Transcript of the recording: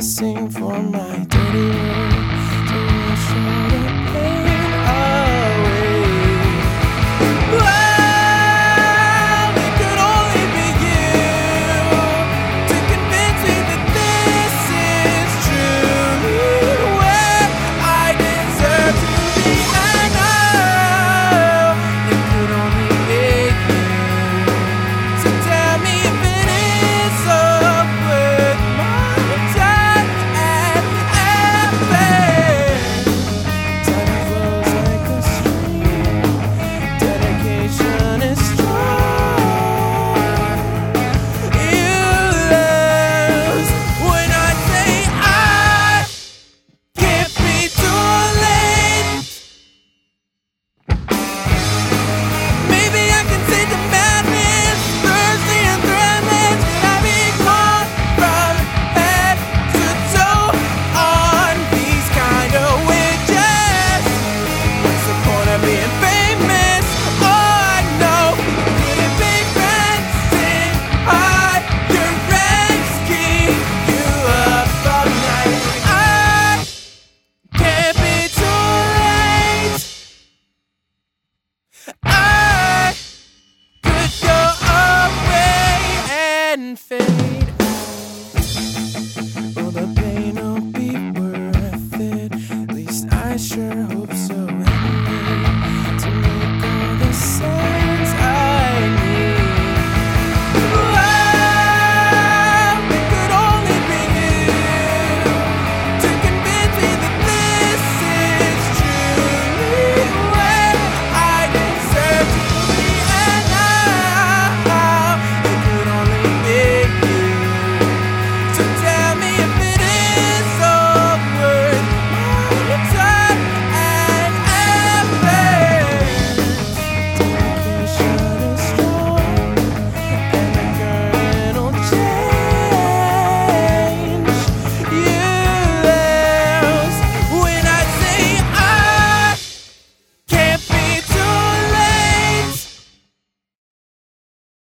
blessing for my dirty fade out. All the pain will be worth it. At least I sure hope.